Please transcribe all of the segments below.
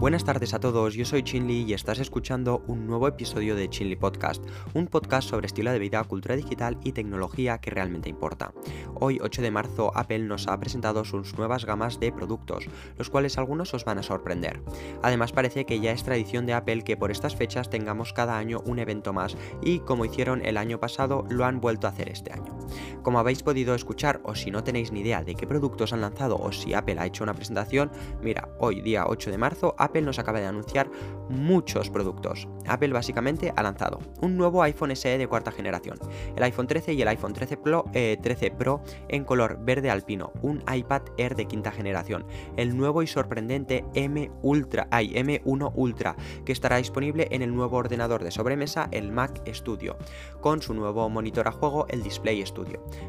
Buenas tardes a todos, yo soy Chinli y estás escuchando un nuevo episodio de Chinli Podcast, un podcast sobre estilo de vida, cultura digital y tecnología que realmente importa. Hoy, 8 de marzo, Apple nos ha presentado sus nuevas gamas de productos, los cuales algunos os van a sorprender. Además, parece que ya es tradición de Apple que por estas fechas tengamos cada año un evento más y como hicieron el año pasado, lo han vuelto a hacer este año. Como habéis podido escuchar, o si no tenéis ni idea de qué productos han lanzado o si Apple ha hecho una presentación, mira, hoy día 8 de marzo, Apple nos acaba de anunciar muchos productos. Apple básicamente ha lanzado un nuevo iPhone SE de cuarta generación, el iPhone 13 y el iPhone 13 Pro, 13 eh, Pro en color verde alpino, un iPad Air de quinta generación, el nuevo y sorprendente M Ultra, M1 Ultra, que estará disponible en el nuevo ordenador de sobremesa, el Mac Studio, con su nuevo monitor a juego, el Display Studio,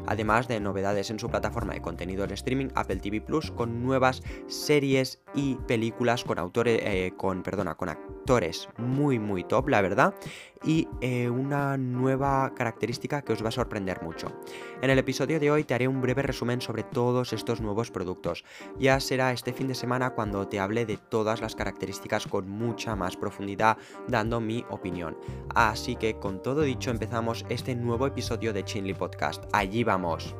además de novedades en su plataforma de contenido en streaming Apple TV Plus con nuevas series y películas con autores eh, con, perdona, con actores muy muy top, la verdad, y eh, una nueva característica que os va a sorprender mucho. En el episodio de hoy te haré un breve resumen sobre todos estos nuevos productos. Ya será este fin de semana cuando te hable de todas las características con mucha más profundidad, dando mi opinión. Así que con todo dicho empezamos este nuevo episodio de Chinley Podcast. Allí vamos.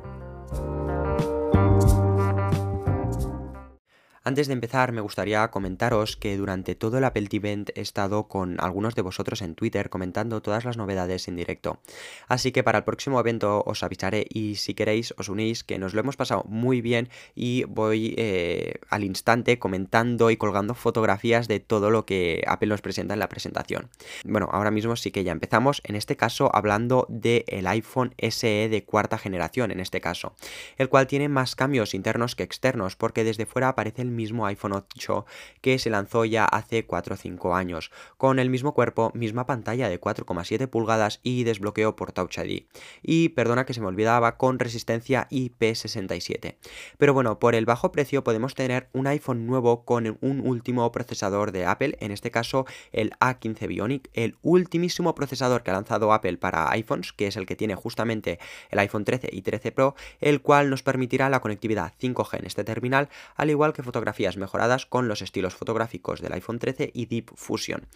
Antes de empezar, me gustaría comentaros que durante todo el Apple Event he estado con algunos de vosotros en Twitter comentando todas las novedades en directo. Así que para el próximo evento os avisaré y si queréis os unís, que nos lo hemos pasado muy bien y voy eh, al instante comentando y colgando fotografías de todo lo que Apple nos presenta en la presentación. Bueno, ahora mismo sí que ya empezamos, en este caso hablando del iPhone SE de cuarta generación, en este caso, el cual tiene más cambios internos que externos, porque desde fuera aparece el mismo iPhone 8 que se lanzó ya hace 4 o 5 años, con el mismo cuerpo, misma pantalla de 4,7 pulgadas y desbloqueo por Touch ID. Y perdona que se me olvidaba, con resistencia IP67. Pero bueno, por el bajo precio podemos tener un iPhone nuevo con un último procesador de Apple, en este caso el A15 Bionic, el ultimísimo procesador que ha lanzado Apple para iPhones, que es el que tiene justamente el iPhone 13 y 13 Pro, el cual nos permitirá la conectividad 5G en este terminal, al igual que fotografía fotografías mejoradas con los estilos fotográficos del iPhone 13 y Deep Fusion.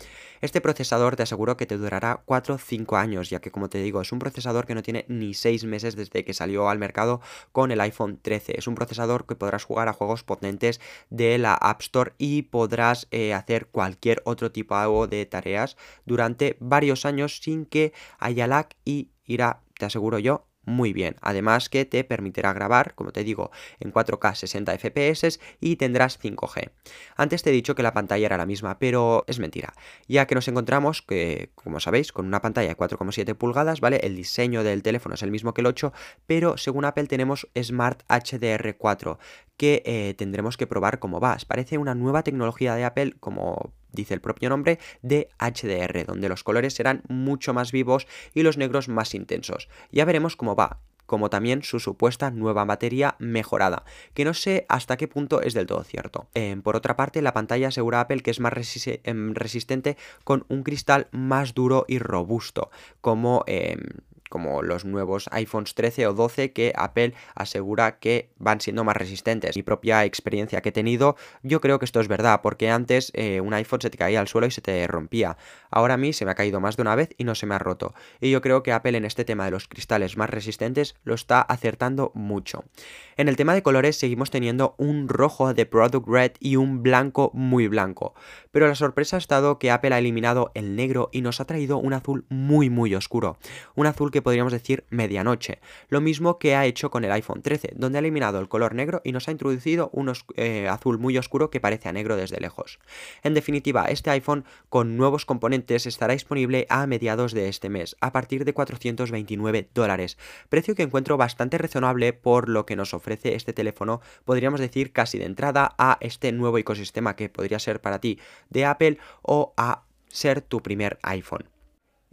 Este procesador te aseguro que te durará 4 o 5 años, ya que como te digo, es un procesador que no tiene ni 6 meses desde que salió al mercado con el iPhone 13. Es un procesador que podrás jugar a juegos potentes de la App Store y podrás eh, hacer cualquier otro tipo de tareas durante varios años sin que haya lag y irá, te aseguro yo, muy bien. Además que te permitirá grabar, como te digo, en 4K 60 FPS y tendrás 5G. Antes te he dicho que la pantalla era la misma, pero es mentira, ya que nos encontramos que, como sabéis, con una pantalla de 4,7 pulgadas, ¿vale? El diseño del teléfono es el mismo que el 8, pero según Apple tenemos Smart HDR4, que eh, tendremos que probar cómo va. Parece una nueva tecnología de Apple, como dice el propio nombre, de HDR, donde los colores serán mucho más vivos y los negros más intensos. Ya veremos cómo va como también su supuesta nueva batería mejorada, que no sé hasta qué punto es del todo cierto. Em, por otra parte, la pantalla asegura Apple que es más em, resistente con un cristal más duro y robusto, como em, como los nuevos iPhones 13 o 12 que Apple asegura que van siendo más resistentes. Mi propia experiencia que he tenido, yo creo que esto es verdad, porque antes eh, un iPhone se te caía al suelo y se te rompía. Ahora a mí se me ha caído más de una vez y no se me ha roto. Y yo creo que Apple en este tema de los cristales más resistentes lo está acertando mucho. En el tema de colores seguimos teniendo un rojo de Product Red y un blanco muy blanco. Pero la sorpresa ha estado que Apple ha eliminado el negro y nos ha traído un azul muy muy oscuro. Un azul que podríamos decir medianoche. Lo mismo que ha hecho con el iPhone 13, donde ha eliminado el color negro y nos ha introducido un eh, azul muy oscuro que parece a negro desde lejos. En definitiva, este iPhone con nuevos componentes estará disponible a mediados de este mes, a partir de 429 dólares, precio que encuentro bastante razonable por lo que nos ofrece este teléfono, podríamos decir casi de entrada a este nuevo ecosistema que podría ser para ti de Apple o a ser tu primer iPhone.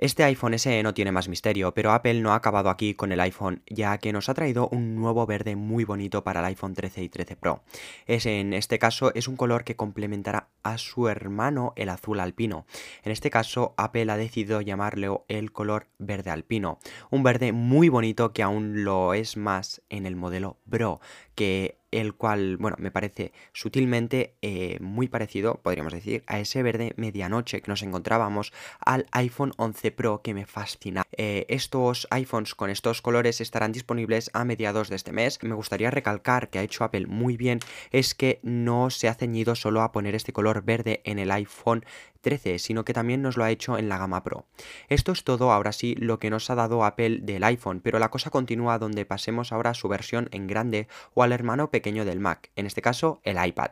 Este iPhone SE no tiene más misterio, pero Apple no ha acabado aquí con el iPhone, ya que nos ha traído un nuevo verde muy bonito para el iPhone 13 y 13 Pro. Es, en este caso es un color que complementará a su hermano el azul alpino. En este caso Apple ha decidido llamarle el color verde alpino, un verde muy bonito que aún lo es más en el modelo Pro, que el cual, bueno, me parece sutilmente eh, muy parecido, podríamos decir, a ese verde medianoche que nos encontrábamos al iPhone 11 Pro que me fascina. Eh, estos iPhones con estos colores estarán disponibles a mediados de este mes. Me gustaría recalcar que ha hecho Apple muy bien es que no se ha ceñido solo a poner este color verde en el iPhone 13, sino que también nos lo ha hecho en la gama Pro. Esto es todo ahora sí lo que nos ha dado Apple del iPhone, pero la cosa continúa donde pasemos ahora a su versión en grande o al hermano pequeño del Mac, en este caso el iPad.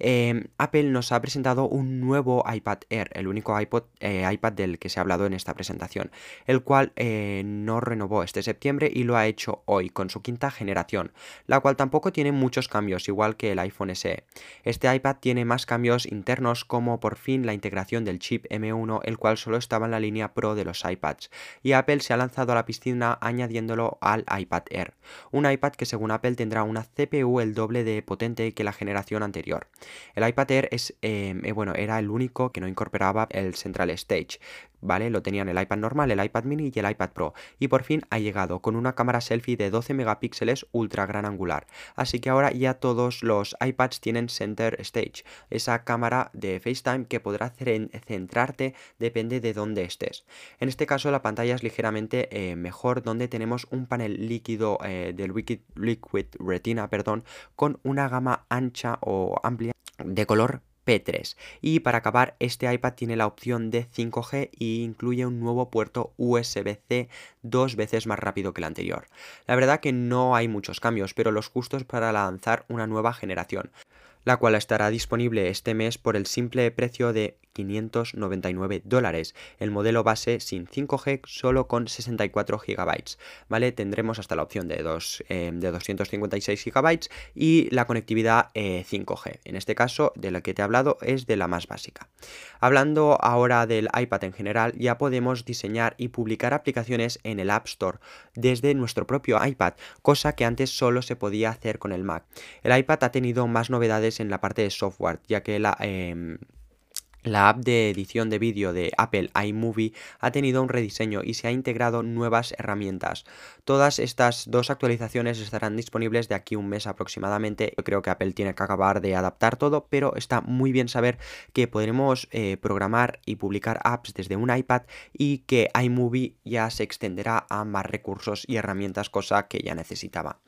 Em, Apple nos ha presentado un nuevo iPad Air, el único eh, iPad del que se ha hablado en esta presentación, el cual eh, no renovó este septiembre y lo ha hecho hoy con su quinta generación, la cual tampoco tiene muchos cambios, igual que el iPhone SE. Este iPad tiene más cambios internos como por fin la integración del chip M1, el cual solo estaba en la línea Pro de los iPads, y Apple se ha lanzado a la piscina añadiéndolo al iPad Air, un iPad que según Apple tendrá una CPU el doble de potente que la generación anterior. El iPad Air es, eh, eh, bueno, era el único que no incorporaba el Central Stage, ¿vale? Lo tenían el iPad normal, el iPad mini y el iPad Pro. Y por fin ha llegado con una cámara selfie de 12 megapíxeles ultra gran angular. Así que ahora ya todos los iPads tienen Center Stage, esa cámara de FaceTime que podrá centrarte depende de dónde estés. En este caso la pantalla es ligeramente eh, mejor donde tenemos un panel líquido eh, del Liquid, Retina, perdón, con una gama ancha o amplia de color P3. Y para acabar, este iPad tiene la opción de 5G e incluye un nuevo puerto USB-C dos veces más rápido que el anterior. La verdad que no hay muchos cambios, pero los justos para lanzar una nueva generación la cual estará disponible este mes por el simple precio de 599 dólares. El modelo base sin 5G solo con 64 GB, ¿vale? Tendremos hasta la opción de, dos, eh, de 256 GB y la conectividad 5G. Eh, en este caso, de la que te he hablado es de la más básica. Hablando ahora del iPad en general, ya podemos diseñar y publicar aplicaciones en el App Store desde nuestro propio iPad, cosa que antes solo se podía hacer con el Mac. El iPad ha tenido más novedades en la parte de software, ya que la... Em, la app de edición de vídeo de Apple iMovie ha tenido un rediseño y se ha integrado nuevas herramientas. Todas estas dos actualizaciones estarán disponibles de aquí un mes aproximadamente. Yo creo que Apple tiene que acabar de adaptar todo, pero está muy bien saber que podremos eh, programar y publicar apps desde un iPad y que iMovie ya se extenderá a más recursos y herramientas, cosa que ya necesitaba.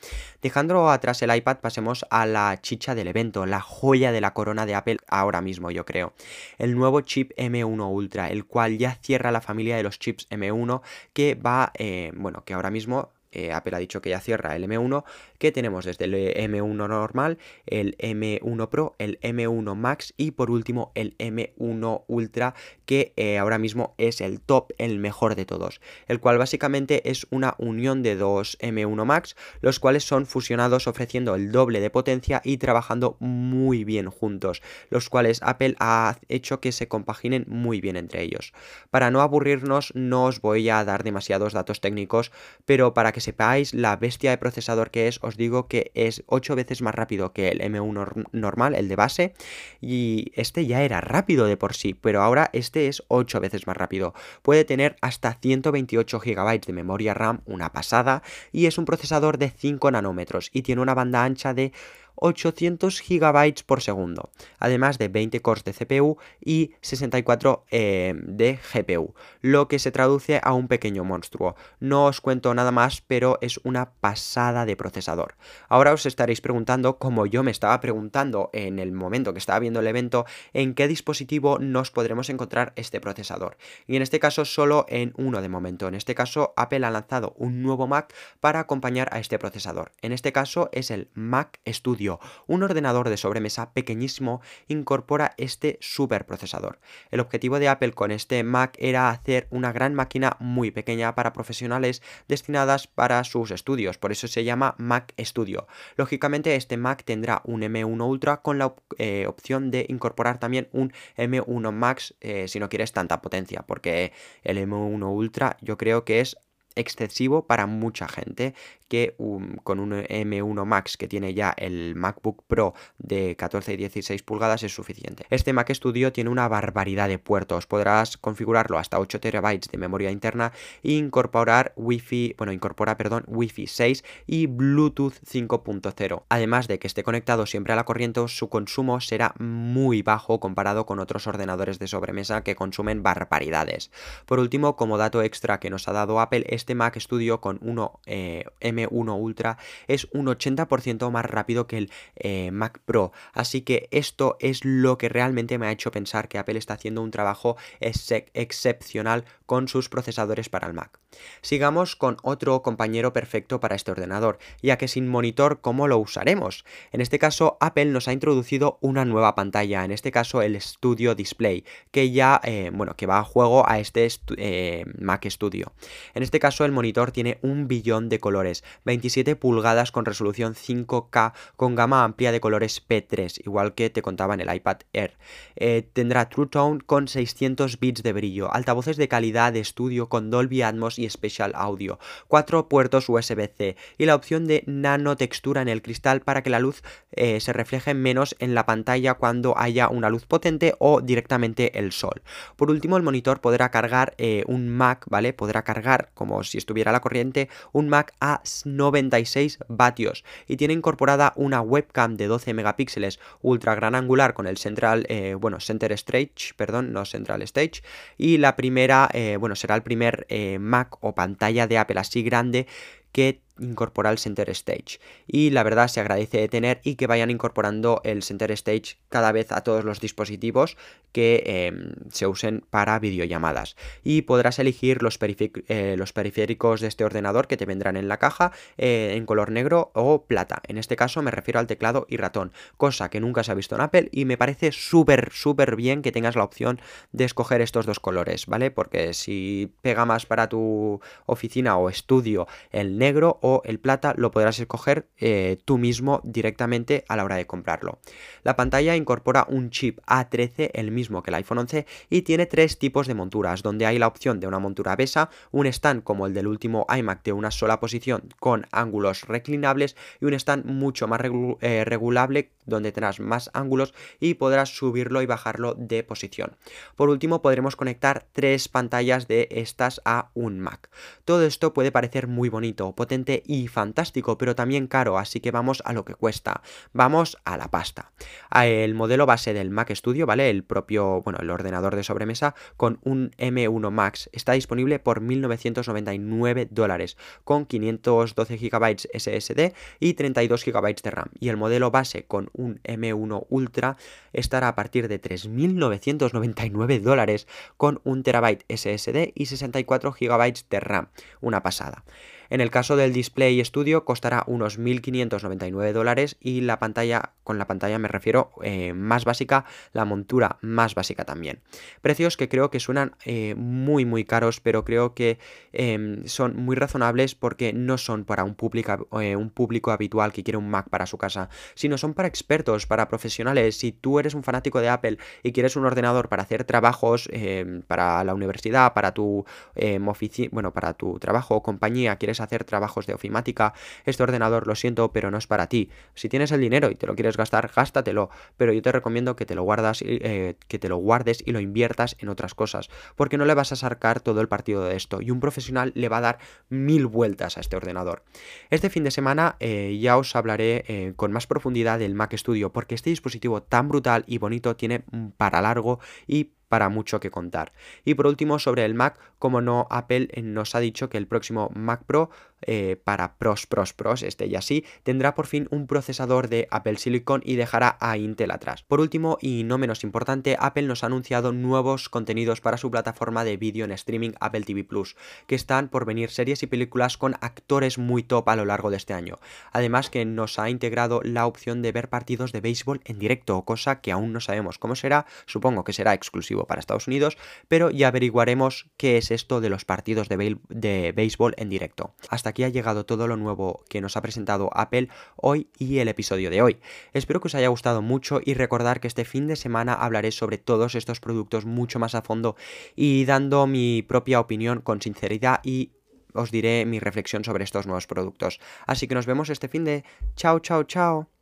Dejando atrás el iPad, pasemos a la chicha del evento, la joya de la corona de Apple ahora mismo, yo creo el nuevo chip M1 Ultra, el cual ya cierra la familia de los chips M1 que va, eh, bueno, que ahora mismo eh, Apple ha dicho que ya cierra el M1, que tenemos desde el M1 normal, el M1 Pro, el M1 Max y por último el M1 Ultra, que eh, ahora mismo es el top, el mejor de todos, el cual básicamente es una unión de dos M1 Max, los cuales son fusionados ofreciendo el doble de potencia y trabajando muy bien juntos, los cuales Apple ha hecho que se compaginen muy bien entre ellos. Para no aburrirnos, no os voy a dar demasiados datos técnicos, pero para que sepáis la bestia de procesador que es, os digo que es 8 veces más rápido que el M1 normal, el de base, y este ya era rápido de por sí, pero ahora este es 8 veces más rápido. Puede tener hasta 128 GB de memoria RAM, una pasada, y es un procesador de 5 nanómetros y tiene una banda ancha de 800 GB por segundo, además de 20 cores de CPU y 64 eh, de GPU, lo que se traduce a un pequeño monstruo. No os cuento nada más, pero es una pasada de procesador. Ahora os estaréis preguntando, como yo me estaba preguntando en el momento que estaba viendo el evento, en qué dispositivo nos podremos encontrar este procesador. Y en este caso solo en uno de momento. En este caso Apple ha lanzado un nuevo Mac para acompañar a este procesador. En este caso es el Mac Studio un ordenador de sobremesa pequeñísimo incorpora este superprocesador. El objetivo de Apple con este Mac era hacer una gran máquina muy pequeña para profesionales destinadas para sus estudios, por eso se llama Mac Studio. Lógicamente este Mac tendrá un M1 Ultra con la eh, opción de incorporar también un M1 Max eh, si no quieres tanta potencia, porque el M1 Ultra yo creo que es excesivo para mucha gente que con un M1 Max que tiene ya el MacBook Pro de 14 y 16 pulgadas es suficiente. Este Mac Studio tiene una barbaridad de puertos, podrás configurarlo hasta 8 TB de memoria interna e incorporar Wi-Fi, bueno, incorpora, perdón, Wi-Fi 6 y Bluetooth 5.0. Además de que esté conectado siempre a la corriente, su consumo será muy bajo comparado con otros ordenadores de sobremesa que consumen barbaridades. Por último, como dato extra que nos ha dado Apple, este Mac Studio con 1 eh, M1 Ultra es un 80% más rápido que el eh, Mac Pro. Así que esto es lo que realmente me ha hecho pensar que Apple está haciendo un trabajo excepcional con sus procesadores para el Mac. Sigamos con otro compañero perfecto para este ordenador, ya que sin monitor, ¿cómo lo usaremos? En este caso, Apple nos ha introducido una nueva pantalla, en este caso el Studio Display, que ya, eh, bueno, que va a juego a este eh, Mac Studio. En este caso, el monitor tiene un billón de colores, 27 pulgadas con resolución 5K con gama amplia de colores P3, igual que te contaba en el iPad Air. Eh, tendrá True Tone con 600 bits de brillo, altavoces de calidad de estudio con Dolby Atmos y Special Audio, cuatro puertos USB-C y la opción de nano textura en el cristal para que la luz eh, se refleje menos en la pantalla cuando haya una luz potente o directamente el sol. Por último, el monitor podrá cargar eh, un Mac, ¿vale? Podrá cargar, como si estuviera la corriente, un Mac a 96 vatios y tiene incorporada una webcam de 12 megapíxeles ultra gran angular con el central, eh, bueno, center stage, perdón, no central stage, y la primera, bueno, será el primer Mac o pantalla de Apple así grande que incorporar el Center Stage. Y la verdad se agradece de tener y que vayan incorporando el Center Stage cada vez a todos los dispositivos que em, se usen para videollamadas. Y podrás elegir los, eh, los, periféricos de este ordenador que te vendrán en la caja eh, en color negro o plata. En este caso me refiero al teclado y ratón, cosa que nunca se ha visto en Apple y me parece súper, súper bien que tengas la opción de escoger estos dos colores, ¿vale? Porque si pega más para tu oficina o estudio el negro o el plata lo podrás escoger eh, tú mismo directamente a la hora de comprarlo. La pantalla incorpora un chip A13, el mismo que el iPhone 11, y tiene tres tipos de monturas, donde hay la opción de una montura besa, un stand como el del último iMac de una sola posición con ángulos reclinables y un stand mucho más eh, regulable donde tendrás más ángulos y podrás subirlo y bajarlo de posición. Por último podremos conectar tres pantallas de estas a un Mac. Todo esto puede parecer muy bonito, potente y fantástico, pero también caro, así que vamos a lo que cuesta. Vamos a la pasta. El modelo base del Mac Studio, ¿vale? El propio, bueno, el ordenador de sobremesa con un M1 Max está disponible por 1999 dólares con 512 GB SSD y 32 GB de RAM. Y el modelo base con un M1 Ultra estará a partir de 3.999 dólares con un terabyte SSD y 64 GB de RAM. Una pasada. En el caso del Display Studio costará unos 1.599 dólares y la pantalla, con la pantalla me refiero eh, más básica, la montura más básica también. Precios que creo que suenan eh, muy muy caros, pero creo que em, son muy razonables porque no son para un público, eh, un público habitual que quiere un Mac para su casa, sino son para expertos, para profesionales. Si tú eres un fanático de Apple y quieres un ordenador para hacer trabajos em, para la universidad, para tu em, bueno, para tu trabajo o compañía, hacer trabajos de ofimática, este ordenador lo siento, pero no es para ti. Si tienes el dinero y te lo quieres gastar, gástatelo, pero yo te recomiendo que te lo guardas, eh, que te lo guardes y lo inviertas en otras cosas, porque no le vas a sacar todo el partido de esto y un profesional le va a dar mil vueltas a este ordenador. Este fin de semana eh, ya os hablaré eh, con más profundidad del Mac Studio, porque este dispositivo tan brutal y bonito tiene para largo y para mucho que contar. Y por último, sobre el Mac, como no, Apple nos ha dicho que el próximo Mac Pro eh, para pros, pros, pros, este y así, tendrá por fin un procesador de Apple Silicon y dejará a Intel atrás. Por último, y no menos importante, Apple nos ha anunciado nuevos contenidos para su plataforma de vídeo en streaming Apple TV Plus, que están por venir series y películas con actores muy top a lo largo de este año. Además que nos ha integrado la opción de ver partidos de béisbol en directo, cosa que aún no sabemos cómo será, supongo que será exclusivo para Estados Unidos, pero ya averiguaremos qué es esto de los partidos de, de béisbol en directo. Hasta aquí ha llegado todo lo nuevo que nos ha presentado Apple hoy y el episodio de hoy. Espero que os haya gustado mucho y recordar que este fin de semana hablaré sobre todos estos productos mucho más a fondo y dando mi propia opinión con sinceridad y os diré mi reflexión sobre estos nuevos productos. Así que nos vemos este fin de... Chao, chao, chao.